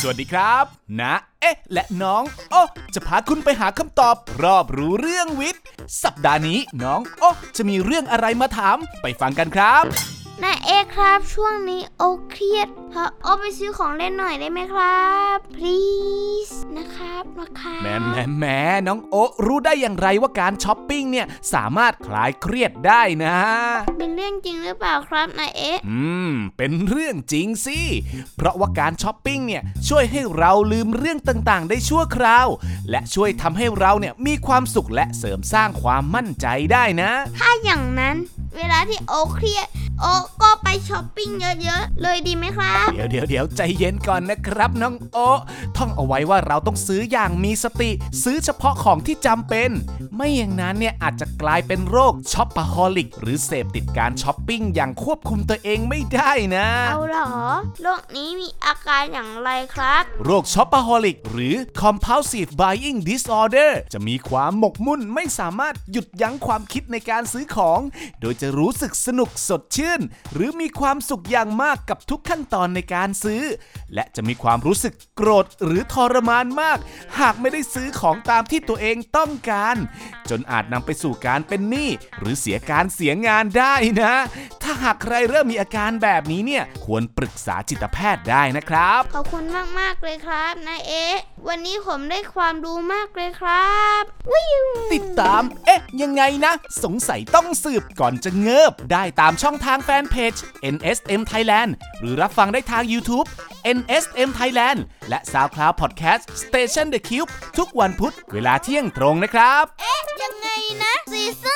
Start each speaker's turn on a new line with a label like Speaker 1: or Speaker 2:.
Speaker 1: สวัสดีครับนะเอ๊ะ และน้อง โอ้จะพาคุณไปหาคำตอบ รอบรู้เรื่องวิทย์ สัปดาห์นี้น้อง โอ้จะมีเรื่องอะไรมาถามไปฟังกันครับ
Speaker 2: นายเอครับช่วงนี้โอเครียดพาโอไปซื้อของเล่นหน่อยได้ไหมครับ please นะครับนะครับ
Speaker 1: แหมแหมแหมน้องโอะรู้ได้อย่างไรว่าการช้อปปิ้งเนี่ยสามารถคลายเครียดได้นะ
Speaker 2: เป็นเรื่องจริงหรือเปล่าครับนายเอ
Speaker 1: อืม เป็นเรื่องจริงสิ เพราะว่าการช้อปปิ้งเนี่ยช่วยให้เราลืมเรื่องต่างๆ ได้ชั่วคราว และช่วยทำให้เราเนี่ยมีความสุขและเสริมสร้างความมั่นใจได้นะ
Speaker 2: ถ้าอย่างนั้น เวลาที่โอเครียด โอก็ไปช้อปปิ้งเยอะๆ เลยดีไหมครับ
Speaker 1: เดี๋ยวเดี๋ยวเดี๋ยวใจเย็นก่อนนะครับน้องโอท่องเอาไว้ว่าเราต้องซื้ออย่างมีสติ ซื้อเฉพาะของที่จำเป็น ไม่อย่างนั้นเนี่ยอาจจะกลายเป็นโรค shopaholic หรือเสพติดการช้อปปิ้งอย่างควบคุมตัวเองไม่ได้นะ
Speaker 2: อ้าวเหรอ โรคนี้มีอาการอย่างไรครับ
Speaker 1: โรค shopaholic หรือ compulsive buying disorder จะมีความหมกมุ่นไม่สามารถหยุดยั้งความคิดในการซื้อของ โดยจะรู้สึกสนุกสดชื่นหรือมีความสุขอย่างมากกับทุกขั้นตอนในการซื้อ และจะมีความรู้สึกโกรธหรือทรมานมาก หากไม่ได้ซื้อของตามที่ตัวเองต้องการ จนอาจนำไปสู่การเป็นหนี้หรือเสียการเสียงานได้นะ ถ้าหากใครเริ่มมีอาการแบบนี้เนี่ยควรปรึกษาจิตแพทย์ได้นะครับ
Speaker 2: ขอบคุณมาก ๆ เลยครับนายเอวันนี้ผมได้ความรู้มากเลยครับ
Speaker 1: ติดตาม เอ๊ะ ยังไงนะ สงสัยต้องสืบก่อนจะเงิบ ได้ตามช่องทางแฟนเพจ NSM Thailand หรือรับฟังได้ทาง YouTube NSM Thailand และ SoundCloud Podcast Station The Cube ทุกวันพุธเวลาเที่ยงตรงนะครับ
Speaker 2: เอ๊ะ ยังไงนะซีซั่น